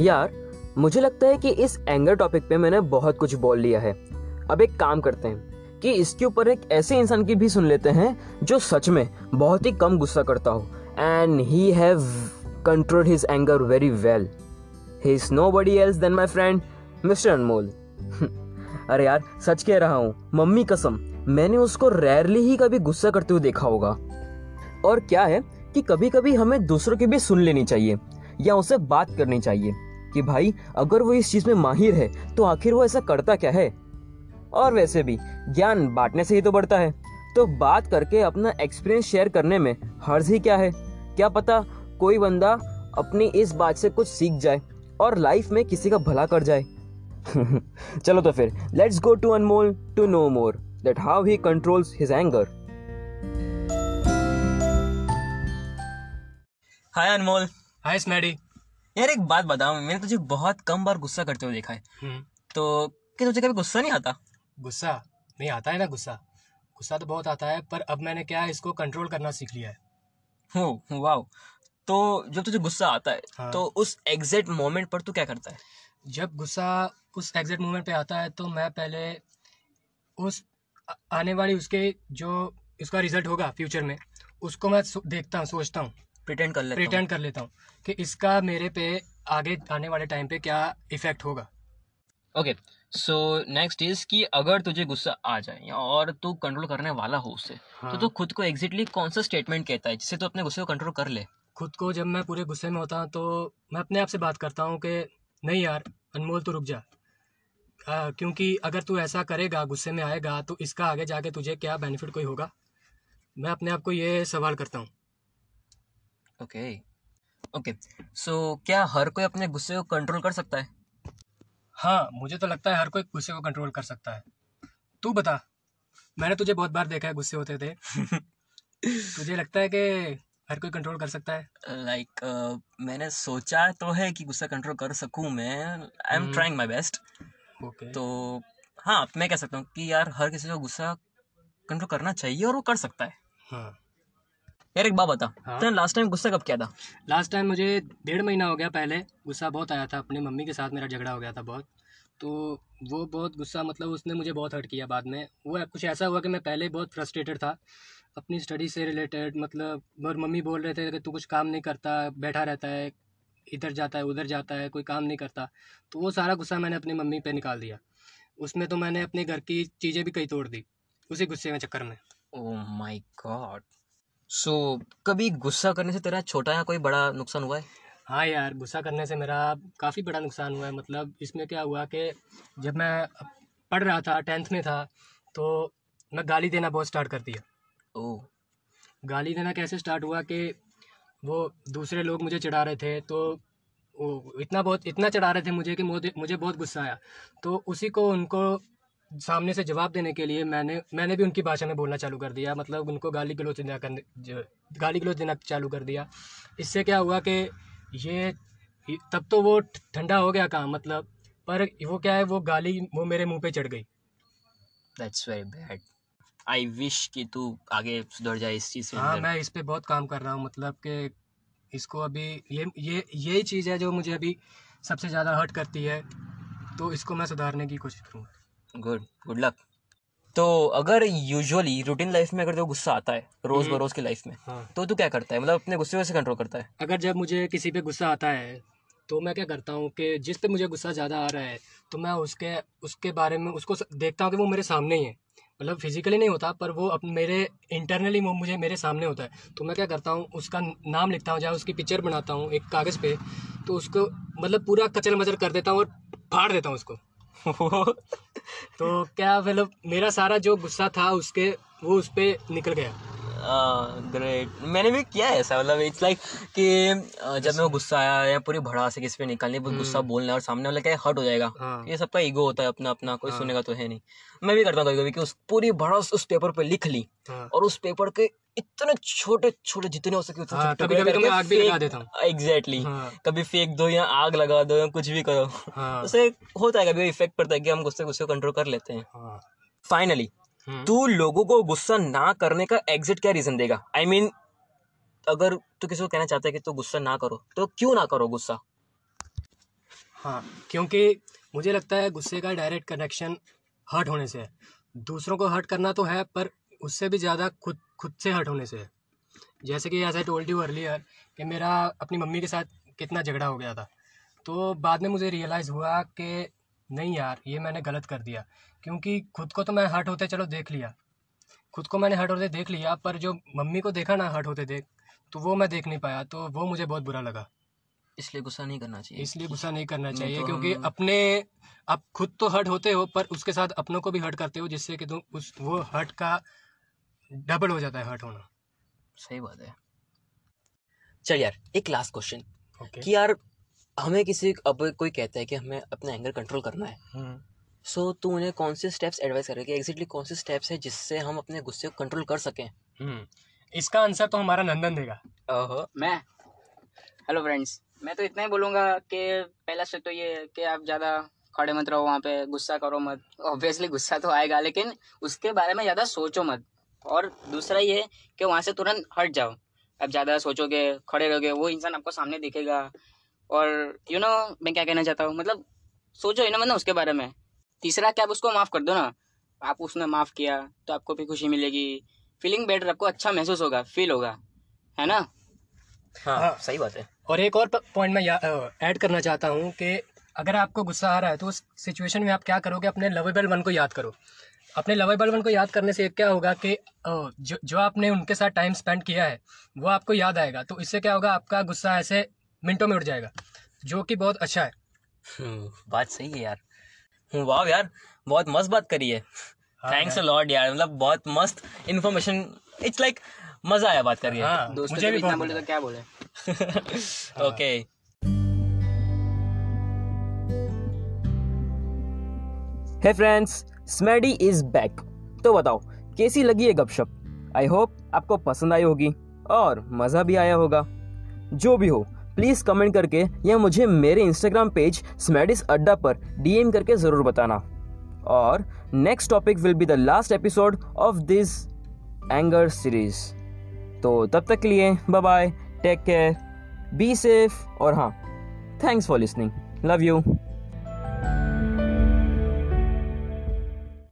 यार, मुझे लगता है कि इस एंगर टॉपिक पे मैंने बहुत कुछ बोल लिया है। अब एक काम करते हैं कि इसके ऊपर एक ऐसे इंसान की भी सुन लेते हैं जो सच में बहुत ही कम गुस्सा करता हो। And he have control his anger very well he is nobody else than my friend mister Anmol अरे यार, सच कह रहा हूँ, मम्मी कसम, मैंने उसको रेयरली ही कभी गुस्सा करते हुए देखा होगा। और क्या है कि कभी कभी हमें दूसरों की भी सुन लेनी चाहिए, या उसे बात करनी चाहिए। कि भाई अगर वो इस चीज़ में माहिर है तो आखिर वो ऐसा करता क्या है? और वैसे भी ज्ञान बांटने से ही तो बढ़ता है। तो बात करके अपना एक्सपीरियंस शेयर करने में हर्ज ही क्या है? क्या पता कोई बंदा अपनी इस बात से कुछ सीख जाए और लाइफ में किसी का भला कर जाए। चलो तो फिर let's go to Anmol to know more that how he controls his anger hi Anmol. Hi स्नैडी यार एक बात बताओ मैंने तुझे बहुत कम बार गुस्सा करते हुए देखा है। हम्म, तो क्या तुझे कभी गुस्सा नहीं आता? गुस्सा? नहीं आता है ना गुस्सा? गुस्सा तो बहुत आता है पर अब मैंने क्या है इसको कंट्रोल करना सीख लिया है। हो वाओ। तो जब तुझे गुस्सा आता है हाँ। तो उस एग्जैक्ट मोमेंट पर तू क्या करता है? जब गुस्सा उस एग्जैक्ट मोमेंट पे आता है तो मैं पहले उस आने वाली उसके जो उसका रिज़ल्ट होगा फ्यूचर में उसको मैं देखता हूँ सोचता हूँ। प्रिटेंड कर लेता प्रिटेंड कर लेता हूँ कि इसका मेरे पे आगे आने वाले टाइम पे क्या इफ़ेक्ट होगा। ओके सो नेक्स्ट इज़ कि अगर तुझे गुस्सा आ जाए और तू कंट्रोल करने वाला हो उससे हाँ. तो हाँ। तू खुद को एग्जैक्टली कौन सा स्टेटमेंट कहता है जिससे तू अपने गुस्से को कंट्रोल कर ले? खुद को जब मैं पूरे गुस्से में होता हूँ तो मैं अपने आप से बात करता हूँ कि नहीं यार अनमोल तो रुक जा। आ, क्योंकि अगर तू ऐसा करेगा गुस्से में आएगा तो इसका आगे जाके तुझे क्या बेनिफिट कोई होगा? मैं अपने आप को ये सवाल करता हूँ। ओके। ओके। सो क्या हर कोई अपने गुस्से को कंट्रोल कर सकता है? हाँ मुझे तो लगता है हर कोई गुस्से को कंट्रोल कर सकता है। तू बता मैंने तुझे बहुत बार देखा है गुस्से होते थे तुझे लगता है कि हर कोई कंट्रोल कर सकता है? लाइक like, uh, मैंने सोचा तो है कि गुस्सा कंट्रोल कर सकूँ मैं। I am. Trying my best okay तो हाँ मैं कह सकता हूँ कि यार हर किसी को गुस्सा कंट्रोल करना चाहिए और वो कर सकता है। हाँ। यार एक बात बता हाँ। तूने लास्ट टाइम गुस्सा कब किया था? लास्ट टाइम मुझे डेढ़ महीना हो गया पहले गुस्सा बहुत आया था अपनी मम्मी के साथ मेरा झगड़ा हो गया था बहुत। तो वो बहुत गुस्सा मतलब उसने मुझे बहुत हर्ट किया बाद में। वो कुछ ऐसा हुआ कि मैं पहले बहुत फ्रस्ट्रेटेड था अपनी स्टडी से रिलेटेड मतलब और मम्मी बोल रहे थे कि तू कुछ काम नहीं करता बैठा रहता है इधर जाता है उधर जाता है कोई काम नहीं करता। तो वो सारा गुस्सा मैंने अपनी मम्मी पे निकाल दिया। उसमें तो मैंने अपने घर की चीज़ें भी कई तोड़ दी उसी गुस्से में चक्कर में। Oh my god so so, कभी गुस्सा करने से तेरा छोटा या कोई बड़ा नुकसान हुआ है? हाँ यार गुस्सा करने से मेरा काफ़ी बड़ा नुकसान हुआ है। मतलब इसमें क्या हुआ कि जब मैं पढ़ रहा था टेंथ में था तो मैं गाली देना बहुत स्टार्ट कर दिया। ओह गाली देना कैसे स्टार्ट हुआ कि वो दूसरे लोग मुझे चढ़ा रहे थे तो वो इतना बहुत इतना चढ़ा रहे थे मुझे कि मुझे मुझे बहुत गुस्सा आया। तो उसी को उनको सामने से जवाब देने के लिए मैंने मैंने भी उनकी भाषा में बोलना चालू कर दिया। मतलब उनको गाली गलौज देना करने गाली गलोच देना चालू कर दिया। इससे क्या हुआ कि ये तब तो वो ठंडा हो गया काम मतलब पर वो क्या है वो गाली वो मेरे मुँह पे चढ़ गई। That's very bad I wish कि तू आगे सुधर जाए इस चीज़ से हाँ मैं इस पर बहुत काम कर रहा हूँ मतलब कि इसको अभी ये ये यही चीज़ है जो मुझे अभी सबसे ज़्यादा हर्ट करती है तो इसको मैं सुधारने की कोशिश करूँगा। गुड गुड लक तो अगर यूजुअली रूटीन लाइफ में अगर तो गुस्सा आता है रोज हम्म। बरोज की लाइफ में हाँ। तो तू क्या करता है? मतलब अपने गुस्से को कैसे कंट्रोल करता है? अगर जब मुझे किसी पे गुस्सा आता है तो मैं क्या करता हूँ कि जिस पे मुझे गुस्सा ज़्यादा आ रहा है तो मैं उसके उसके बारे में उसको देखता हूँ कि वो मेरे सामने ही है। मतलब फिजिकली नहीं होता पर वो अप मेरे इंटरनली वो मुझे मेरे सामने होता है। तो मैं क्या करता हूँ उसका नाम लिखता हूँ जहाँ उसकी पिक्चर बनाता हूँ एक कागज़ पे तो उसको मतलब पूरा कचर मचर कर देता हूँ और फाड़ देता हूँ उसको। तो क्या मतलब मेरा सारा जो गुस्सा था उसके वो उस पर निकल गया। ग्रेट मैंने भी किया है ऐसा मतलब इट्स लाइक कि जब मैं गुस्सा आया या पूरी भड़ास से किसी पे निकालनी वो गुस्सा बोलना और सामने वाला क्या हर्ट हो जाएगा। हाँ. ये सबका ईगो होता है अपना अपना कोई हाँ। सुनेगा तो है नहीं। मैं भी करता हूँ कभी कभी कि उस पूरी भड़ास उस पेपर पे लिख ली हाँ. और उस पेपर के इतने छोटे छोटे जितने हो सके उतने हाँ, छोटे कभी-कभी तो मैं आग भी लगा देता हूँ। Exactly exactly. हाँ. कभी फेंक दो या आग लगा दो या कुछ भी करो। हाँ. उससे होता है कभी इफ़ेक्ट पड़ता है कि हम गुस्से गुस्से कंट्रोल कर लेते हैं। हाँ. फाइनली। तू लोगों को गुस्सा ना करने का एग्जिट क्या रीजन देगा? आई I मीन mean, अगर तू किसी को कहना चाहता है कि तू गुस्सा ना करो तो क्यों ना करो गुस्सा? हाँ क्योंकि मुझे लगता है गुस्से का डायरेक्ट कनेक्शन हर्ट होने से है। दूसरों को हर्ट करना तो है पर उससे भी ज़्यादा खुद खुद से हर्ट होने से है। जैसे कि as I told you earlier कि मेरा अपनी मम्मी के साथ कितना झगड़ा हो गया था। तो बाद में मुझे रियलाइज़ हुआ कि नहीं यार ये मैंने गलत कर दिया। क्योंकि खुद को तो मैं हर्ट होते चलो देख लिया। खुद को मैंने हर्ट होते देख लिया पर जो मम्मी को देखा ना हर्ट होते देख तो वो मैं देख नहीं पाया तो वो मुझे बहुत बुरा लगा। इसलिए गुस्सा नहीं करना चाहिए। इसलिए गुस्सा नहीं करना चाहिए तो क्योंकि अपने आप खुद तो हर्ट होते हो पर उसके साथ अपनों को भी हर्ट करते हो जिससे कि तुम उस वो हर्ट का डबल हो जाता है हर्ट होना। सही बात है। चल यार एक लास्ट क्वेश्चन ओके कि यार हमें किसी अब कोई कहता है कि हमें अपना एंगर कंट्रोल करना है। सो so, तू उन्हें कौन से स्टेप्स एडवाइस करेगी एग्जैक्टली कौन से स्टेप्स है जिससे हम अपने गुस्से को कंट्रोल कर सकें? हम्म। इसका आंसर तो हमारा नंदन देगा। ओहो। मैं? हेलो फ्रेंड्स मैं तो इतना ही बोलूँगा कि पहला स्टेप तो ये है कि आप ज़्यादा खड़े मत रहो वहाँ पे गुस्सा करो मत। ऑब्वियसली गुस्सा तो आएगा लेकिन उसके बारे में ज़्यादा सोचो मत। और दूसरा ये है कि वहाँ से तुरंत हट जाओ। अब ज़्यादा सोचोगे खड़े रहोगे वो इंसान आपको सामने दिखेगा। और यू नो मैं क्या कहना चाहता हूँ? मतलब सोचो ही ना मतलब उसके बारे में। तीसरा क्या आप उसको माफ़ कर दो ना। आप उसने माफ़ किया तो आपको भी खुशी मिलेगी। फीलिंग बेटर आपको अच्छा महसूस होगा फील होगा। है ना? हाँ हाँ। सही बात है। और एक और पॉइंट मैं ऐड करना चाहता हूँ कि अगर आपको गुस्सा आ रहा है तो उस सिचुएशन में आप क्या करोगे? अपने लवेबल वन को याद करो। अपने लवेबल वन को याद करने से क्या होगा कि जो जो आपने उनके साथ टाइम स्पेंड किया है वो आपको याद आएगा। तो इससे क्या होगा? आपका गुस्सा ऐसे मिनटों में उठ जाएगा जो कि बहुत अच्छा है। हम्म, बात सही है यार। हम्म, वाह यार बहुत मस्त बात करी है। हाँ थैंक्स अ लॉट यार मतलब बहुत मस्त इन्फॉर्मेशन इट्स लाइक मज़ा आया बात करिए हाँ। दोस्तों मुझे भी इतना बोले तो क्या बोले? ओके है फ्रेंड्स स्मेडी इज़ बैक तो बताओ कैसी लगी ये गपशप? आई होप आपको पसंद आई होगी और मज़ा भी आया होगा। जो भी हो प्लीज़ कमेंट करके या मुझे मेरे इंस्टाग्राम पेज स्मेडिस अड्डा पर डीएम करके ज़रूर बताना। और next topic will be the last episode of this anger series तो तब तक के लिए bye bye take care be safe और हाँ thanks for listening love you